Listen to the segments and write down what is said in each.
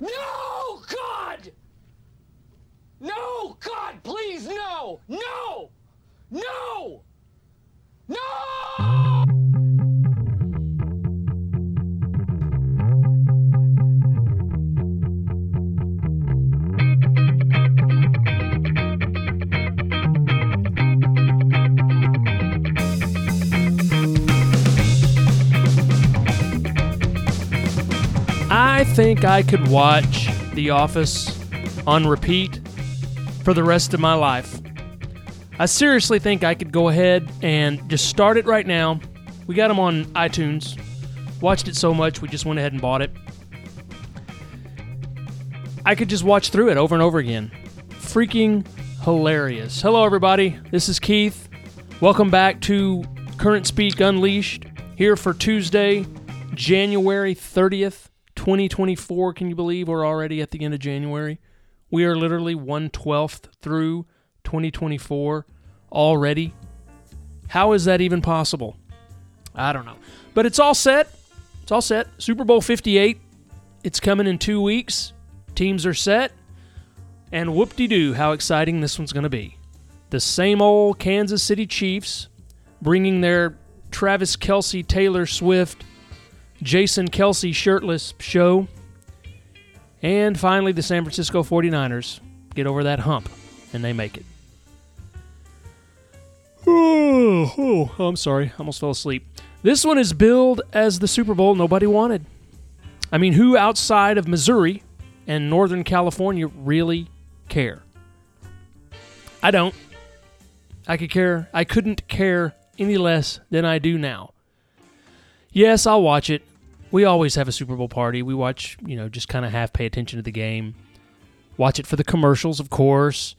No, God! No, God, please, no! No! No! No! Think I could watch The Office on repeat for the rest of my life. I seriously think I could go ahead and just start it right now. We got them on iTunes. Watched it so much, we just went ahead and bought it. I could just watch through it over and over again. Freaking hilarious. Hello, everybody. This is Keith. Welcome back to Current Speak Unleashed here for Tuesday, January 30th, 2024. Can you believe we're already at the end of January? We are literally 1 12th through 2024 already. How is that even possible? I don't know. But it's all set. It's all set. Super Bowl 58. It's coming in two weeks. Teams are set. And whoop de doo, how exciting this one's going to be. The same old Kansas City Chiefs bringing their Travis Kelce, Taylor Swift, Jason Kelce shirtless show. And finally, the San Francisco 49ers get over that hump and they make it. Oh, oh, I'm sorry. I almost fell asleep. This one is billed as the Super Bowl nobody wanted. I mean, who outside of Missouri and Northern California really care? I don't. I could care. I couldn't care any less than I do now. Yes, I'll watch it. We always have a Super Bowl party. We watch, you know, just kind of half pay attention to the game. Watch it for the commercials, of course.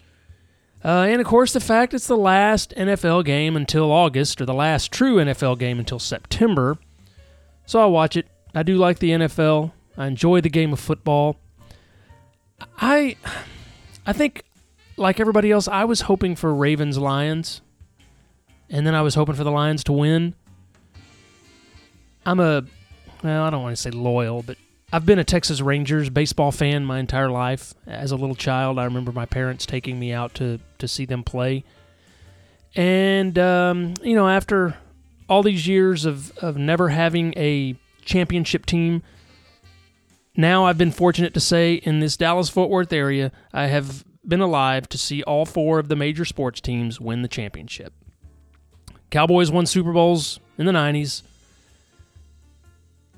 Uh, and of course, the fact it's the last NFL game until August, or the last true NFL game until September. So I'll watch it. I do like the NFL. I enjoy the game of football. I, I think, like everybody else, I was hoping for Ravens Lions, and then I was hoping for the Lions to win. I'm a, well, I don't want to say loyal, but I've been a Texas Rangers baseball fan my entire life. As a little child, I remember my parents taking me out to, to see them play. And, um, you know, after all these years of, of never having a championship team, now I've been fortunate to say in this Dallas Fort Worth area, I have been alive to see all four of the major sports teams win the championship. Cowboys won Super Bowls in the 90s.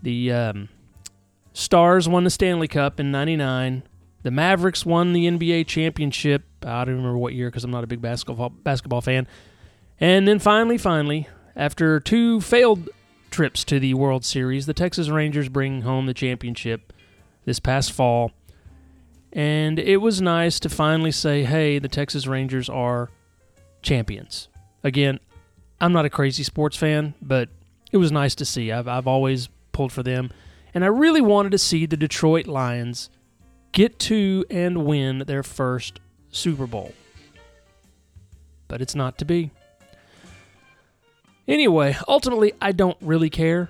The um, Stars won the Stanley Cup in 99. The Mavericks won the NBA championship. I don't remember what year because I'm not a big basketball basketball fan. And then finally, finally, after two failed trips to the World Series, the Texas Rangers bring home the championship this past fall. And it was nice to finally say, hey, the Texas Rangers are champions. Again, I'm not a crazy sports fan, but it was nice to see. I've, I've always pulled for them. And I really wanted to see the Detroit Lions get to and win their first Super Bowl. But it's not to be. Anyway, ultimately, I don't really care.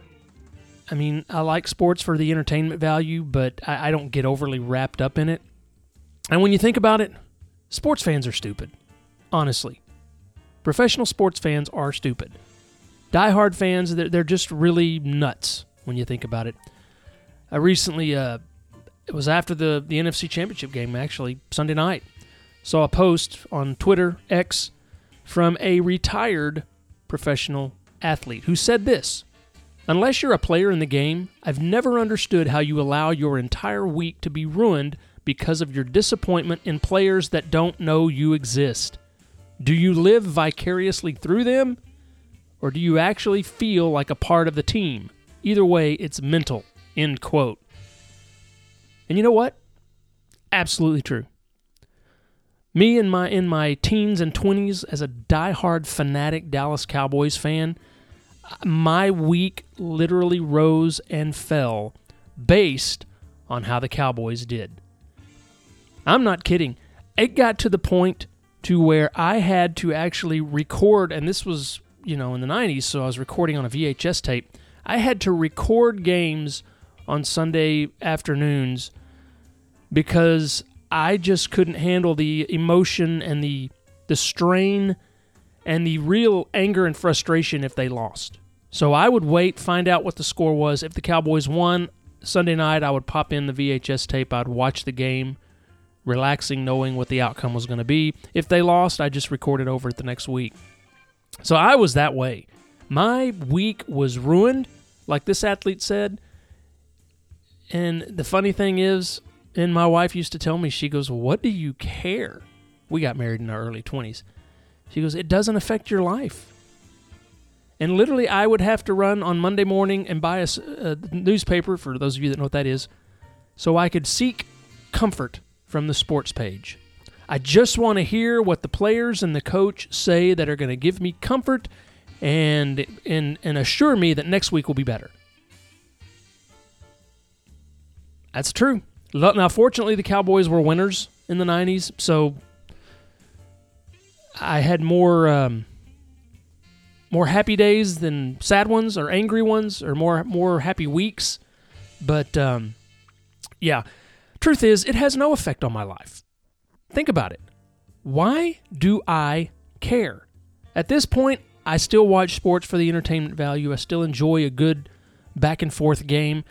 I mean, I like sports for the entertainment value, but I, I don't get overly wrapped up in it. And when you think about it, sports fans are stupid. Honestly. Professional sports fans are stupid. Die-hard fans, they're, they're just really nuts when you think about it. I recently, uh, it was after the, the NFC Championship game, actually, Sunday night, saw a post on Twitter, X, from a retired professional athlete who said this Unless you're a player in the game, I've never understood how you allow your entire week to be ruined because of your disappointment in players that don't know you exist. Do you live vicariously through them? Or do you actually feel like a part of the team? Either way, it's mental. End quote. And you know what? Absolutely true. Me in my in my teens and twenties as a diehard fanatic Dallas Cowboys fan, my week literally rose and fell based on how the Cowboys did. I'm not kidding. It got to the point to where I had to actually record, and this was, you know, in the 90s, so I was recording on a VHS tape. I had to record games on Sunday afternoons because I just couldn't handle the emotion and the the strain and the real anger and frustration if they lost. So I would wait, find out what the score was. If the Cowboys won Sunday night, I would pop in the VHS tape. I'd watch the game, relaxing, knowing what the outcome was going to be. If they lost, I just recorded over it the next week. So I was that way. My week was ruined, like this athlete said. And the funny thing is, and my wife used to tell me, she goes, What do you care? We got married in our early 20s. She goes, It doesn't affect your life. And literally, I would have to run on Monday morning and buy a, a, uh, newspaper, for those of you that know what that is, so I could seek comfort from the sports page. I just want to hear what the players and the coach say that are going to give me comfort and, and, and assure me that next week will be better. That's true. Now, fortunately, the Cowboys were winners in the 90s, so I had more um, more happy days than sad ones or angry ones or more more happy weeks. But um, yeah, truth is, it has no effect on my life. Think about it. Why do I care? At this point, I still watch sports for the entertainment value. I still enjoy a good back and forth game.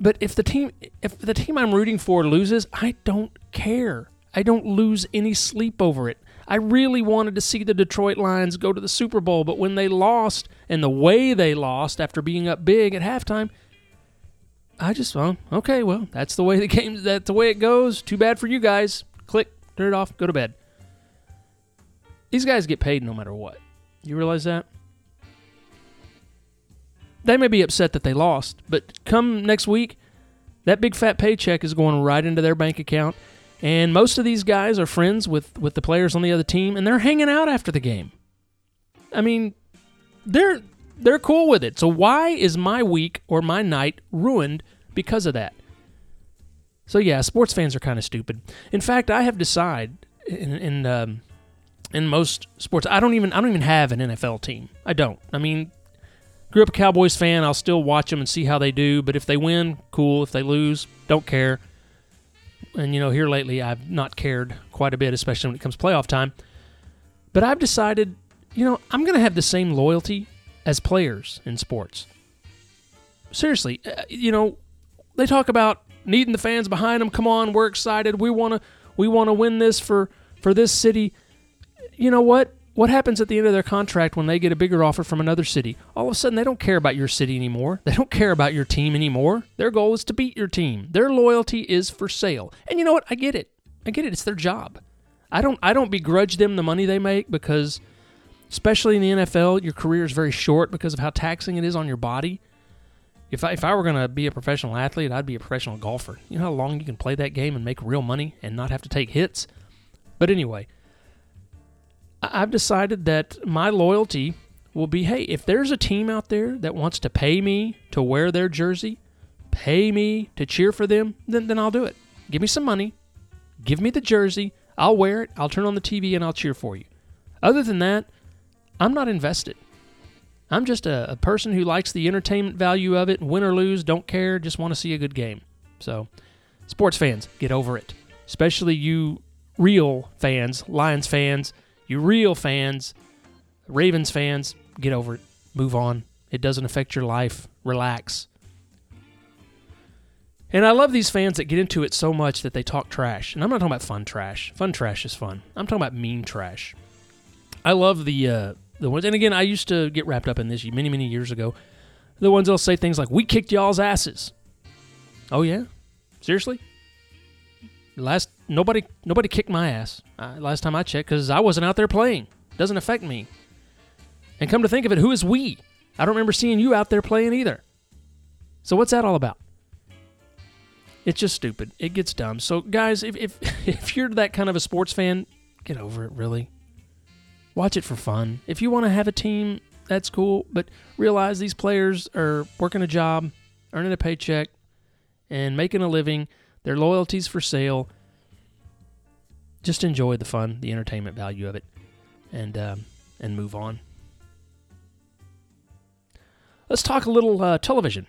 But if the team if the team I'm rooting for loses, I don't care. I don't lose any sleep over it. I really wanted to see the Detroit Lions go to the Super Bowl, but when they lost and the way they lost after being up big at halftime, I just well, okay, well, that's the way the game that's the way it goes. Too bad for you guys. Click, turn it off, go to bed. These guys get paid no matter what. You realize that? They may be upset that they lost, but come next week, that big fat paycheck is going right into their bank account and most of these guys are friends with, with the players on the other team, and they're hanging out after the game. I mean, they're they're cool with it. So why is my week or my night ruined because of that? So yeah, sports fans are kind of stupid. In fact, I have decided in in, um, in most sports, I don't even I don't even have an NFL team. I don't. I mean, grew up a Cowboys fan. I'll still watch them and see how they do. But if they win, cool. If they lose, don't care and you know, here lately I've not cared quite a bit, especially when it comes playoff time. But I've decided, you know, I'm going to have the same loyalty as players in sports. Seriously, uh, you know, they talk about needing the fans behind them. Come on, we're excited. We want to we want to win this for for this city. You know what? What happens at the end of their contract when they get a bigger offer from another city? All of a sudden, they don't care about your city anymore. They don't care about your team anymore. Their goal is to beat your team. Their loyalty is for sale. And you know what? I get it. I get it. It's their job. I don't. I don't begrudge them the money they make because, especially in the NFL, your career is very short because of how taxing it is on your body. If I, if I were going to be a professional athlete, I'd be a professional golfer. You know how long you can play that game and make real money and not have to take hits? But anyway, I've decided that my loyalty will be hey, if there's a team out there that wants to pay me to wear their jersey, pay me to cheer for them, then, then I'll do it. Give me some money, give me the jersey, I'll wear it, I'll turn on the TV, and I'll cheer for you. Other than that, I'm not invested. I'm just a, a person who likes the entertainment value of it, win or lose, don't care, just want to see a good game. So, sports fans, get over it. Especially you real fans, Lions fans you real fans, Ravens fans, get over it. Move on. It doesn't affect your life. Relax. And I love these fans that get into it so much that they talk trash. And I'm not talking about fun trash. Fun trash is fun. I'm talking about mean trash. I love the uh, the ones. And again, I used to get wrapped up in this many many years ago. The ones that'll say things like, "We kicked y'all's asses." Oh yeah, seriously? Last nobody nobody kicked my ass uh, last time I checked because I wasn't out there playing. Doesn't affect me. And come to think of it, who is we? I don't remember seeing you out there playing either. So what's that all about? It's just stupid. It gets dumb. So guys, if if if you're that kind of a sports fan, get over it. Really, watch it for fun. If you want to have a team, that's cool. But realize these players are working a job, earning a paycheck, and making a living their loyalties for sale. Just enjoy the fun, the entertainment value of it, and um, and move on. Let's talk a little uh, television.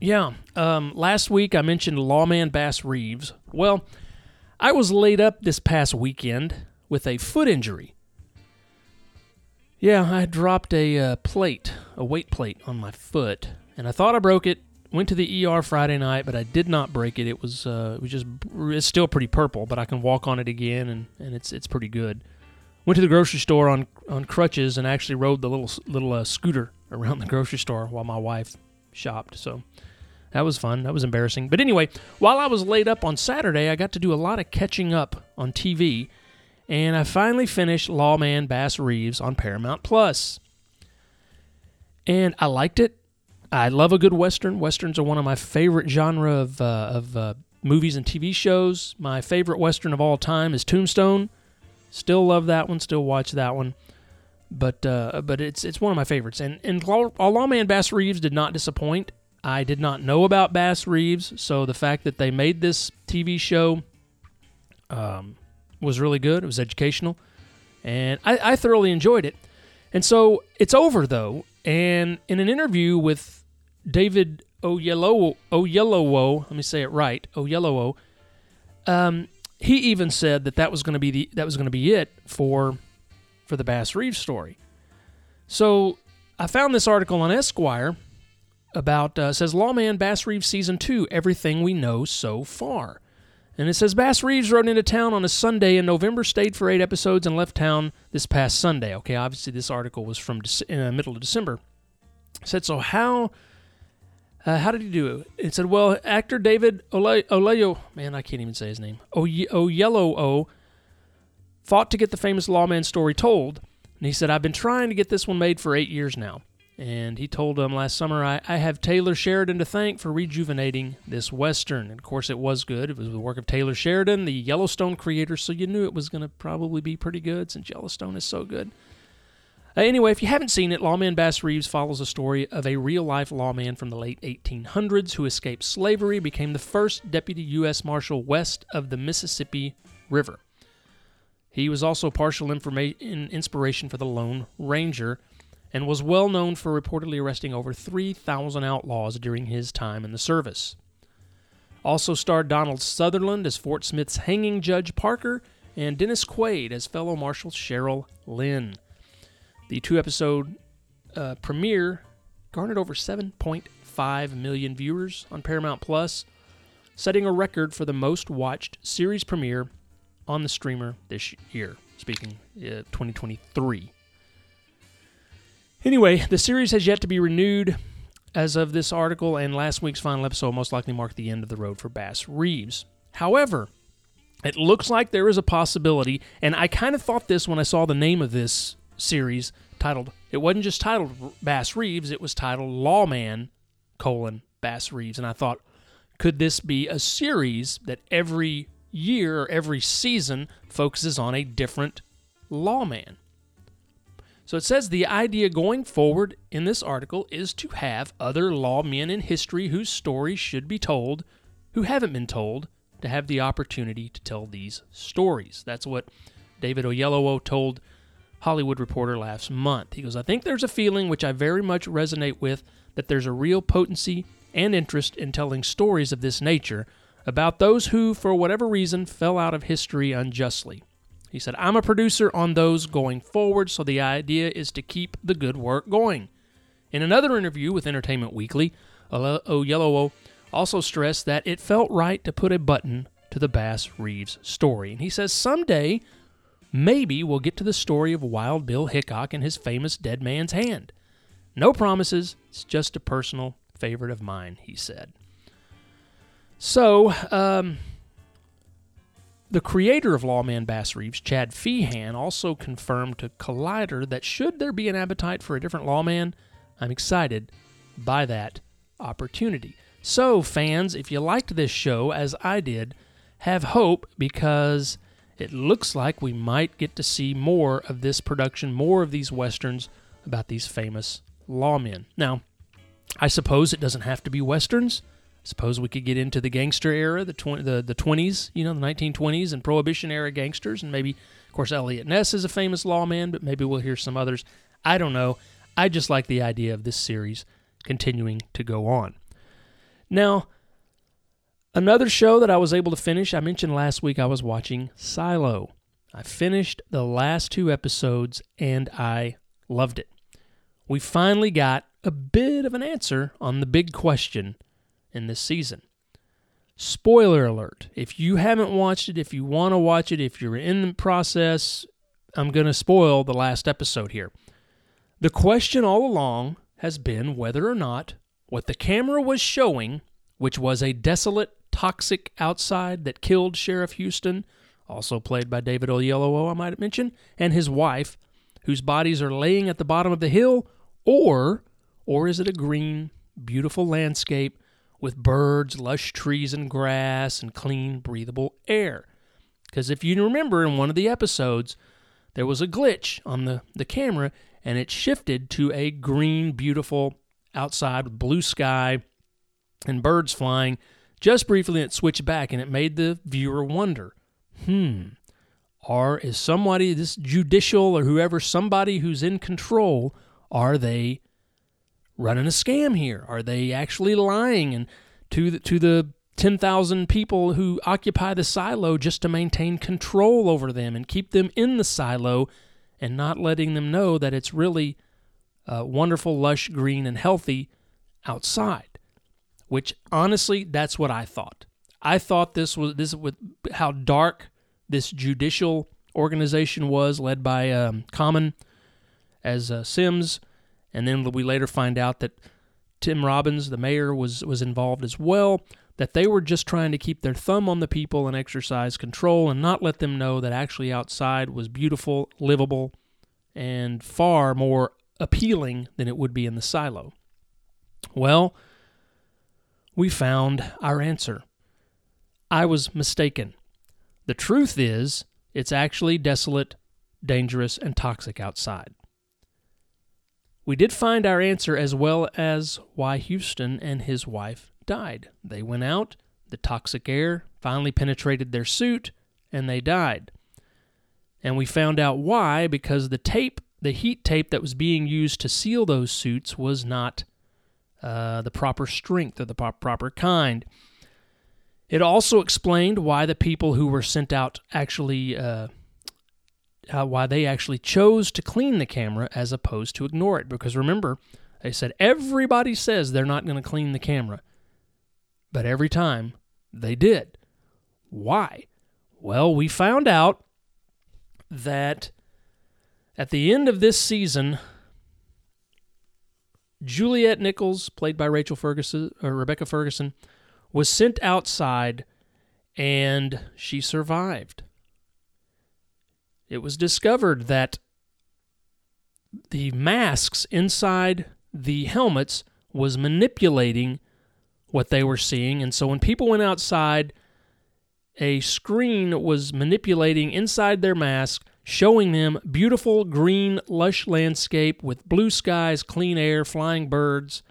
Yeah. Um, last week I mentioned lawman Bass Reeves. Well, I was laid up this past weekend with a foot injury. Yeah, I dropped a uh, plate, a weight plate on my foot, and I thought I broke it. Went to the ER Friday night, but I did not break it. It was uh, it was just it's still pretty purple, but I can walk on it again, and, and it's it's pretty good. Went to the grocery store on on crutches and actually rode the little little uh, scooter around the grocery store while my wife shopped. So that was fun. That was embarrassing. But anyway, while I was laid up on Saturday, I got to do a lot of catching up on TV, and I finally finished Lawman Bass Reeves on Paramount Plus. And I liked it. I love a good western. Westerns are one of my favorite genre of uh, of uh, movies and TV shows. My favorite western of all time is Tombstone. Still love that one. Still watch that one. But uh, but it's it's one of my favorites. And and Lawman Bass Reeves did not disappoint. I did not know about Bass Reeves, so the fact that they made this TV show um, was really good. It was educational, and I, I thoroughly enjoyed it. And so it's over though. And in an interview with David Oyelowo, let me say it right, Oyelowo, um, he even said that that was going to be the that was going to be it for for the Bass Reeves story. So I found this article on Esquire about uh, says Lawman Bass Reeves season two, everything we know so far. And it says Bass Reeves rode into town on a Sunday in November, stayed for eight episodes, and left town this past Sunday. Okay, obviously this article was from in the middle of December. It said so. How uh, how did he do it? It said, well, actor David Oleyo, man, I can't even say his name, O y o yellow o fought to get the famous lawman story told. And he said, I've been trying to get this one made for eight years now. And he told them last summer, I, I have Taylor Sheridan to thank for rejuvenating this Western. And of course, it was good. It was the work of Taylor Sheridan, the Yellowstone creator, so you knew it was going to probably be pretty good since Yellowstone is so good. Uh, anyway, if you haven't seen it, Lawman Bass Reeves follows the story of a real life lawman from the late 1800s who escaped slavery, became the first deputy U.S. Marshal west of the Mississippi River. He was also partial informa- inspiration for the Lone Ranger and was well known for reportedly arresting over 3,000 outlaws during his time in the service. Also starred Donald Sutherland as Fort Smith's hanging Judge Parker and Dennis Quaid as fellow Marshal Sherrill Lynn. The two episode uh, premiere garnered over 7.5 million viewers on Paramount Plus, setting a record for the most watched series premiere on the streamer this year. Speaking uh, 2023. Anyway, the series has yet to be renewed as of this article, and last week's final episode most likely marked the end of the road for Bass Reeves. However, it looks like there is a possibility, and I kind of thought this when I saw the name of this series titled it wasn't just titled Bass Reeves, it was titled Lawman colon Bass Reeves. And I thought, could this be a series that every year or every season focuses on a different lawman? So it says the idea going forward in this article is to have other lawmen in history whose stories should be told, who haven't been told, to have the opportunity to tell these stories. That's what David Oyelowo told Hollywood Reporter last month. He goes, I think there's a feeling which I very much resonate with that there's a real potency and interest in telling stories of this nature about those who, for whatever reason, fell out of history unjustly. He said, I'm a producer on those going forward, so the idea is to keep the good work going. In another interview with Entertainment Weekly, Oyelowo also stressed that it felt right to put a button to the Bass Reeves story. And he says, Someday Maybe we'll get to the story of Wild Bill Hickok and his famous Dead Man's Hand. No promises, it's just a personal favorite of mine, he said. So, um, the creator of Lawman Bass Reeves, Chad Feehan, also confirmed to Collider that should there be an appetite for a different lawman, I'm excited by that opportunity. So, fans, if you liked this show as I did, have hope because it looks like we might get to see more of this production, more of these westerns about these famous lawmen. Now, I suppose it doesn't have to be westerns. Suppose we could get into the gangster era, the tw- the the 20s, you know, the 1920s and prohibition era gangsters and maybe of course Eliot Ness is a famous lawman, but maybe we'll hear some others. I don't know. I just like the idea of this series continuing to go on. Now, another show that I was able to finish, I mentioned last week I was watching Silo. I finished the last two episodes and I loved it. We finally got a bit of an answer on the big question in this season. Spoiler alert. If you haven't watched it, if you want to watch it, if you're in the process, I'm going to spoil the last episode here. The question all along has been whether or not what the camera was showing, which was a desolate, toxic outside that killed Sheriff Houston, also played by David Oyelowo, I might mention, and his wife, whose bodies are laying at the bottom of the hill, or or is it a green, beautiful landscape with birds, lush trees and grass, and clean, breathable air. Because if you remember in one of the episodes, there was a glitch on the, the camera and it shifted to a green, beautiful outside with blue sky and birds flying. Just briefly, it switched back and it made the viewer wonder hmm, are is somebody, this judicial or whoever, somebody who's in control, are they running a scam here? Are they actually lying and to the, to the 10,000 people who occupy the silo just to maintain control over them and keep them in the silo and not letting them know that it's really uh, wonderful, lush, green, and healthy outside. Which honestly, that's what I thought. I thought this was this with how dark this judicial organization was, led by um, Common as uh, Sims and then we later find out that Tim Robbins, the mayor, was was involved as well. That they were just trying to keep their thumb on the people and exercise control, and not let them know that actually outside was beautiful, livable, and far more appealing than it would be in the silo. Well, we found our answer. I was mistaken. The truth is, it's actually desolate, dangerous, and toxic outside. We did find our answer as well as why Houston and his wife died. They went out, the toxic air finally penetrated their suit, and they died. And we found out why because the tape, the heat tape that was being used to seal those suits, was not uh, the proper strength or the proper kind. It also explained why the people who were sent out actually uh, uh, why they actually chose to clean the camera as opposed to ignore it. Because remember, they said everybody says they're not going to clean the camera, but every time they did. Why? Well, we found out that at the end of this season, Juliet Nichols, played by Rachel Ferguson or Rebecca Ferguson, was sent outside and she survived it was discovered that the masks inside the helmets was manipulating what they were seeing. And so when people went outside, a screen was manipulating inside their mask, showing them beautiful green, lush landscape with blue skies, clean air, flying birds,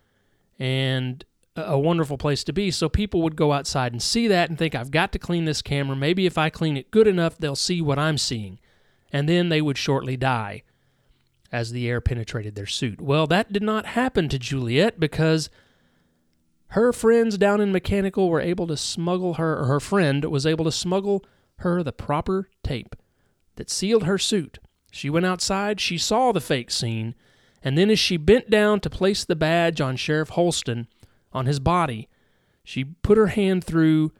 and a wonderful place to be. So people would go outside and see that and think, I've got to clean this camera. Maybe if I clean it good enough, they'll see what I'm seeing and then they would shortly die as the air penetrated their suit. Well, that did not happen to Juliet because her friends down in Mechanical were able to smuggle her, or her friend was able to smuggle her the proper tape that sealed her suit. She went outside, she saw the fake scene, and then as she bent down to place the badge on Sheriff Holston on his body, she put her hand through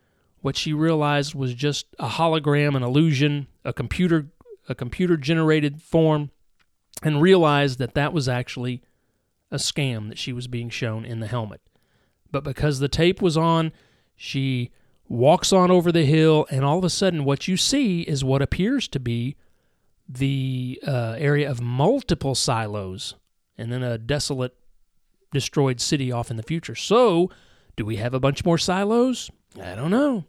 what she realized was just a hologram, an illusion, a computer a computer generated form and realized that that was actually a scam that she was being shown in the helmet. But because the tape was on, she walks on over the hill, and all of a sudden, what you see is what appears to be the uh, area of multiple silos and then a desolate, destroyed city off in the future. So, do we have a bunch more silos? I don't know.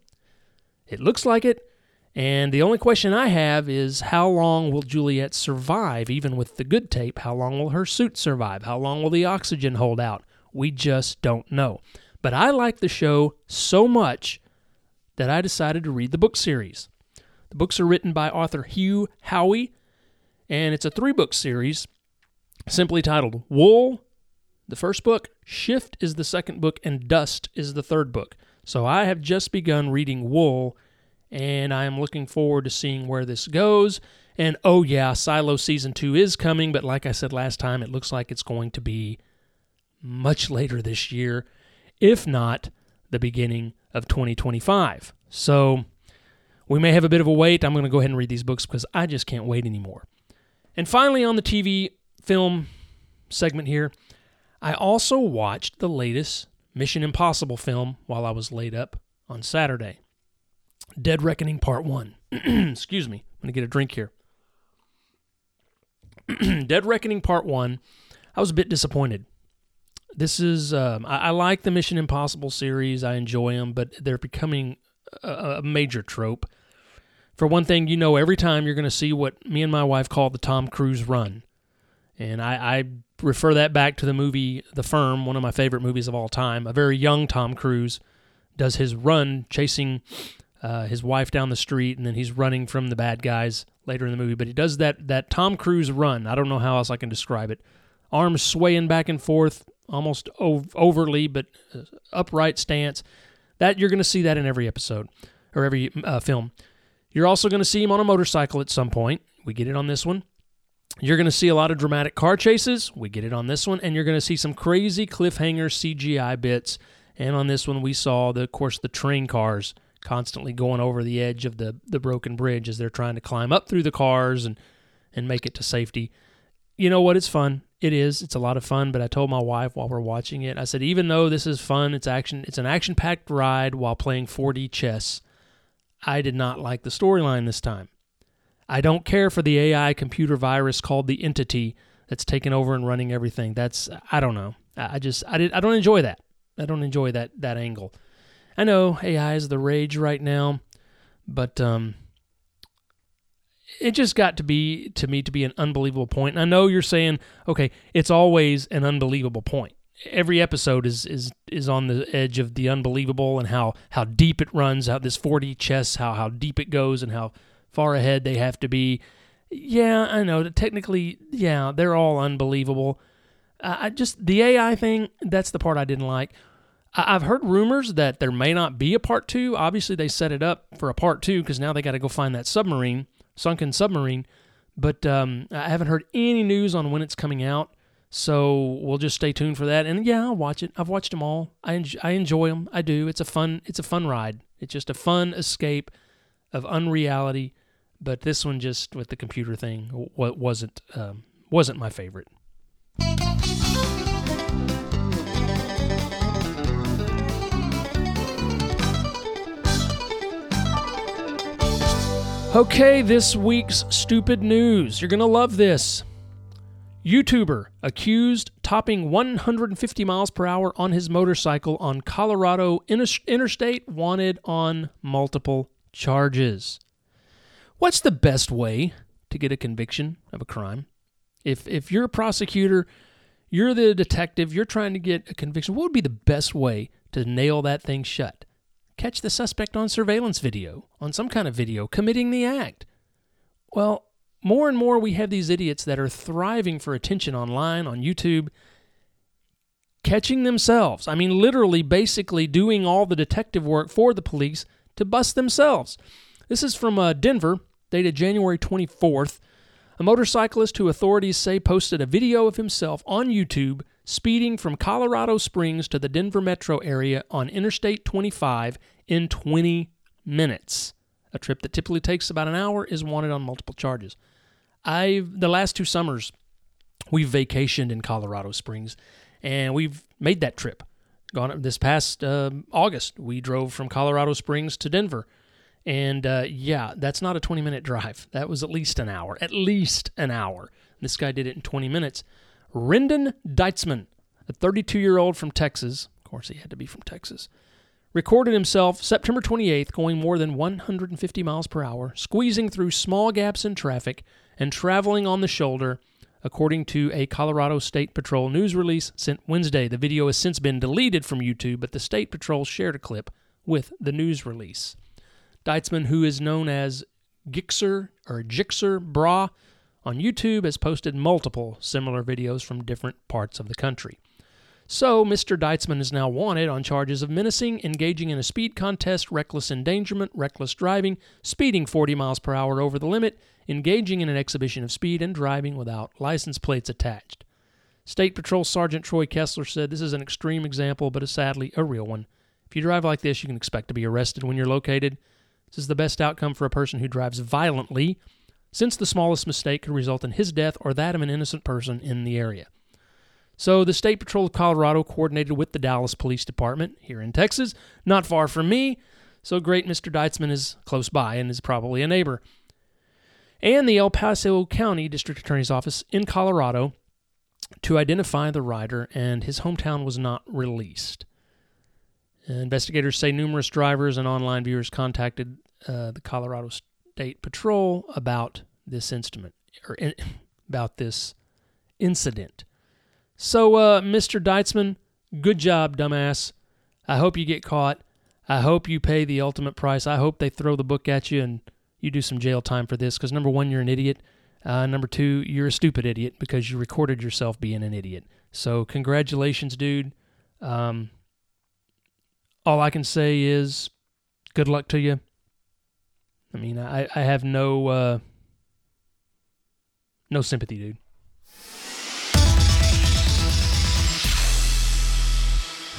It looks like it. And the only question I have is how long will Juliet survive, even with the good tape? How long will her suit survive? How long will the oxygen hold out? We just don't know. But I like the show so much that I decided to read the book series. The books are written by author Hugh Howey, and it's a three book series simply titled Wool, the first book, Shift is the second book, and Dust is the third book. So I have just begun reading Wool, and I am looking forward to seeing where this goes. And oh, yeah, Silo Season 2 is coming, but like I said last time, it looks like it's going to be much later this year, if not the beginning of 2025. So we may have a bit of a wait. I'm going to go ahead and read these books because I just can't wait anymore. And finally, on the TV film segment here, I also watched the latest Mission Impossible film while I was laid up on Saturday Dead Reckoning Part 1. Excuse me. I'm going to get a drink here. Dead Reckoning Part 1. I was a bit disappointed. This is, um, I, I, like the Mission Impossible series. I enjoy them, but they're becoming a, a major trope. For one thing, you know, every time you're going to see what me and my wife call the Tom Cruise run. And I, I refer that back to the movie The Firm, one of my favorite movies of all time. A very young Tom Cruise does his run chasing uh, his wife down the street, and then he's running from the bad guys later in the movie. But he does that that Tom Cruise run. I don't know how else I can describe it. Arms swaying back and forth, almost ov- overly, but uh, upright stance. That you're going to see that in every episode or every uh, film. You're also going to see him on a motorcycle at some point. We get it on this one. You're going to see a lot of dramatic car chases. We get it on this one. And you're going to see some crazy cliffhanger CGI bits. And on this one, we saw, the, of course, the train cars constantly going over the edge of the, the broken bridge as they're trying to climb up through the cars and, and make it to safety. You know what? It's fun. It is. It's a lot of fun. But I told my wife while we're watching it, I said, even though this is fun, it's action. It's an action-packed ride while playing 4D chess. I did not like the storyline this time. I don't care for the AI computer virus called the Entity that's taken over and running everything. That's I don't know. I just I did I don't enjoy that. I don't enjoy that that angle. I know AI is the rage right now, but um it just got to be to me to be an unbelievable point. And I know you're saying, okay, it's always an unbelievable point every episode is is is on the edge of the unbelievable and how how deep it runs, how this 4D chess, how how deep it goes, and how far ahead they have to be. Yeah, I know. Technically, yeah, they're all unbelievable. I just the AI thing. That's the part I didn't like. I've heard rumors that there may not be a part two. Obviously, they set it up for a part two because now they got to go find that submarine, sunken submarine. But um, I haven't heard any news on when it's coming out. So we'll just stay tuned for that. And yeah, I'll watch it. I've watched them all. I I enjoy them. I do. It's a fun. It's a fun ride. It's just a fun escape of unreality. But this one, just with the computer thing, wasn't um, wasn't my favorite. Okay, this week's stupid news. You're going to love this. YouTuber accused topping 150 miles per hour on his motorcycle on Colorado interstate wanted on multiple charges. What's the best way to get a conviction of a crime? If if you're a prosecutor, you're the detective, you're trying to get a conviction, what would be the best way to nail that thing shut? Catch the suspect on surveillance video, on some kind of video committing the act. Well, more and more we have these idiots that are thriving for attention online, on YouTube, catching themselves. I mean, literally, basically doing all the detective work for the police to bust themselves. This is from uh, Denver, dated January 24th. A motorcyclist who authorities say posted a video of himself on YouTube speeding from Colorado Springs to the Denver metro area on Interstate 25 in 20 minutes. A trip that typically takes about an hour is wanted on multiple charges. I've the last two summers we've vacationed in Colorado Springs, and we've made that trip. Gone this past uh, August, we drove from Colorado Springs to Denver, and uh, yeah, that's not a 20 minute drive. That was at least an hour, at least an hour. This guy did it in 20 minutes. Rendon Deitzman, a 32 year old from Texas, of course he had to be from Texas, recorded himself September 28th going more than 150 miles per hour, squeezing through small gaps in traffic and traveling on the shoulder, according to a Colorado State Patrol news release sent Wednesday. The video has since been deleted from YouTube, but the State Patrol shared a clip with the news release. Deitzman, who is known as Gixxer or Gixxer on YouTube, has posted multiple similar videos from different parts of the country. So, Mr. Deitzman is now wanted on charges of menacing, engaging in a speed contest, reckless endangerment, reckless driving, speeding 40 miles per hour over the limit, engaging in an exhibition of speed, and driving without license plates attached. State Patrol Sergeant Troy Kessler said this is an extreme example, but sadly a real one. If you drive like this, you can expect to be arrested when you're located. This is the best outcome for a person who drives violently, since the smallest mistake could result in his death or that of an innocent person in the area. So, the State Patrol of Colorado coordinated with the Dallas Police Department here in Texas, not far from me. So, great Mr. Deitzman is close by and is probably a neighbor. And the El Paso County District Attorney's Office in Colorado to identify the rider, and his hometown was not released. Investigators say numerous drivers and online viewers contacted uh, the Colorado State Patrol about this instrument or in, about this incident. So, uh, Mr. Deitzman, good job, dumbass. I hope you get caught. I hope you pay the ultimate price. I hope they throw the book at you and you do some jail time for this because number one, you're an idiot. Uh, number two, you're a stupid idiot because you recorded yourself being an idiot. So, congratulations, dude. Um, all I can say is good luck to you. I mean, I, I have no uh, no sympathy, dude.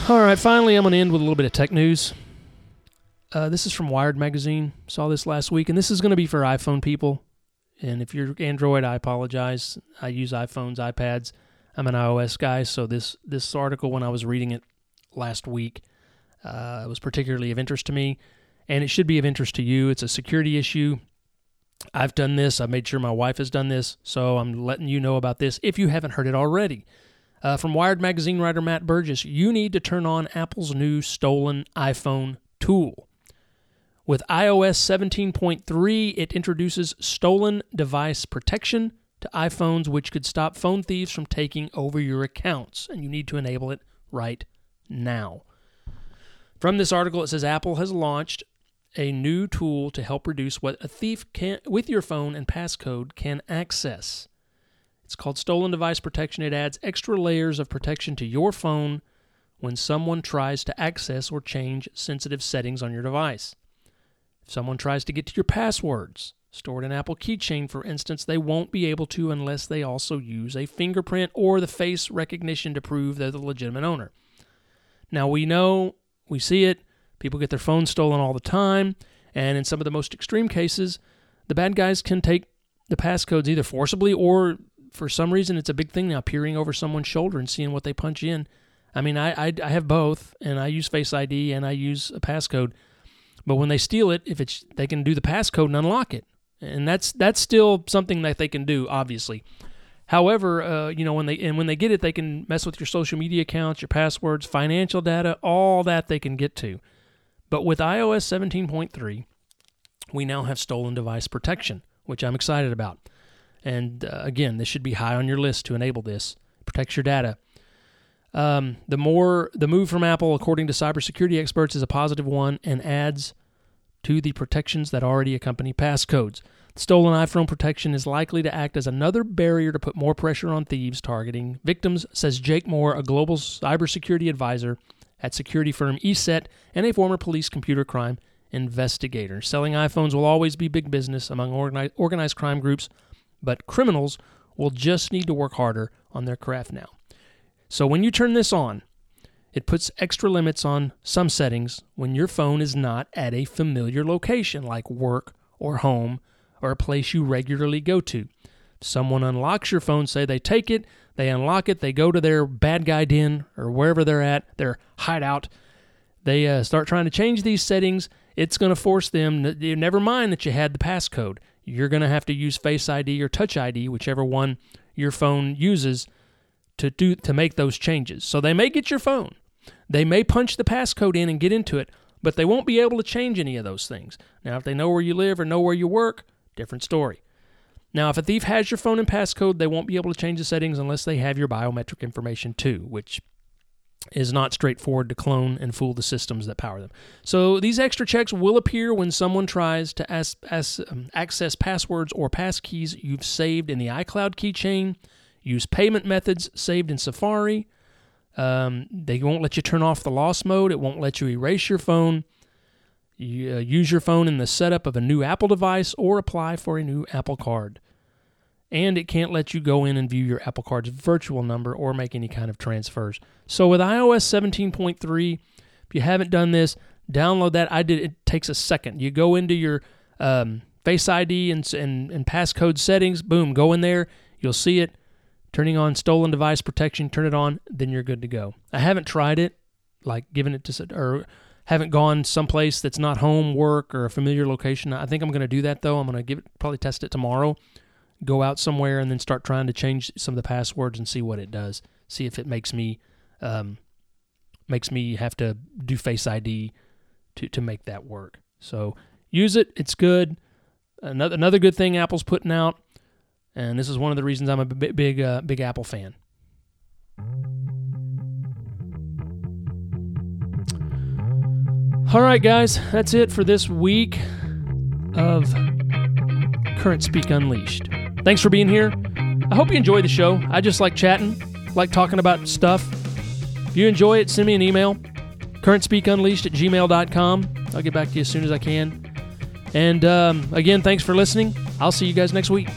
All right, finally, I'm going to end with a little bit of tech news. Uh, this is from Wired Magazine. Saw this last week, and this is going to be for iPhone people. And if you're Android, I apologize. I use iPhones, iPads. I'm an iOS guy, so this this article, when I was reading it last week, uh, was particularly of interest to me, and it should be of interest to you. It's a security issue. I've done this. I've made sure my wife has done this, so I'm letting you know about this if you haven't heard it already. Uh, from Wired Magazine writer Matt Burgess, you need to turn on Apple's new stolen iPhone tool. With iOS 17.3, it introduces stolen device protection to iPhones, which could stop phone thieves from taking over your accounts, and you need to enable it right now. From this article, it says Apple has launched a new tool to help reduce what a thief can, with your phone and passcode can access. It's called Stolen Device Protection. It adds extra layers of protection to your phone when someone tries to access or change sensitive settings on your device. If someone tries to get to your passwords, stored in Apple Keychain, for instance, they won't be able to unless they also use a fingerprint or the face recognition to prove they're the legitimate owner. Now, we know we see it. People get their phones stolen all the time. And in some of the most extreme cases, the bad guys can take the passcodes either forcibly or for some reason it's a big thing now, peering over someone's shoulder and seeing what they punch in. I mean, I, I, I have both, and I use Face ID and I use a passcode. But when they steal it, if it's they can do the passcode and unlock it, and that's that's still something that they can do, obviously. However, uh, you know when they and when they get it, they can mess with your social media accounts, your passwords, financial data, all that they can get to. But with iOS 17.3, we now have stolen device protection, which I'm excited about. And uh, again, this should be high on your list to enable this. Protects your data. Um, the more the move from Apple, according to cybersecurity experts, is a positive one and adds to the protections that already accompany passcodes. Stolen iPhone protection is likely to act as another barrier to put more pressure on thieves targeting victims, says Jake Moore, a global cybersecurity advisor at security firm ESET and a former police computer crime investigator. Selling iPhones will always be big business among organized crime groups, but criminals will just need to work harder on their craft now. So when you turn this on, it puts extra limits on some settings when your phone is not at a familiar location like work or home or a place you regularly go to. Someone unlocks your phone, say they take it, they unlock it, they go to their bad guy den or wherever they're at, their hideout. They uh, start trying to change these settings. It's going to force them, never mind that you had the passcode. You're going to have to use Face ID or Touch ID, whichever one your phone uses, to do to make those changes. So they may get your phone. They may punch the passcode in and get into it, but they won't be able to change any of those things. Now, if they know where you live or know where you work, Different story. Now, if a thief has your phone and passcode, they won't be able to change the settings unless they have your biometric information too, which is not straightforward to clone and fool the systems that power them. So these extra checks will appear when someone tries to as, as, um, access passwords or passkeys you've saved in the iCloud keychain, use payment methods saved in Safari, Um, they won't let you turn off the loss mode. It won't let you erase your phone. Uh, use your phone in the setup of a new Apple device or apply for a new Apple Card. And it can't let you go in and view your Apple Card's virtual number or make any kind of transfers. So with iOS 17.3, if you haven't done this, download that. I did. It takes a second. You go into your um, Face ID and, and and passcode settings. Boom, go in there. You'll see it. Turning on stolen device protection. Turn it on. Then you're good to go. I haven't tried it, like giving it to or haven't gone someplace that's not home, work, or a familiar location. I think I'm going to do that though. I'm going to give it probably test it tomorrow. Go out somewhere and then start trying to change some of the passwords and see what it does. See if it makes me um, makes me have to do Face ID to to make that work. So use it; it's good. Another another good thing Apple's putting out, and this is one of the reasons I'm a big big, uh, big Apple fan. All right, guys, that's it for this week of Current Speak Unleashed. Thanks for being here. I hope you enjoy the show. I just like chatting, like talking about stuff. If you enjoy it, send me an email, currentspeakunleashed at gmail.com. I'll get back to you as soon as I can. And um, again, thanks for listening. I'll see you guys next week.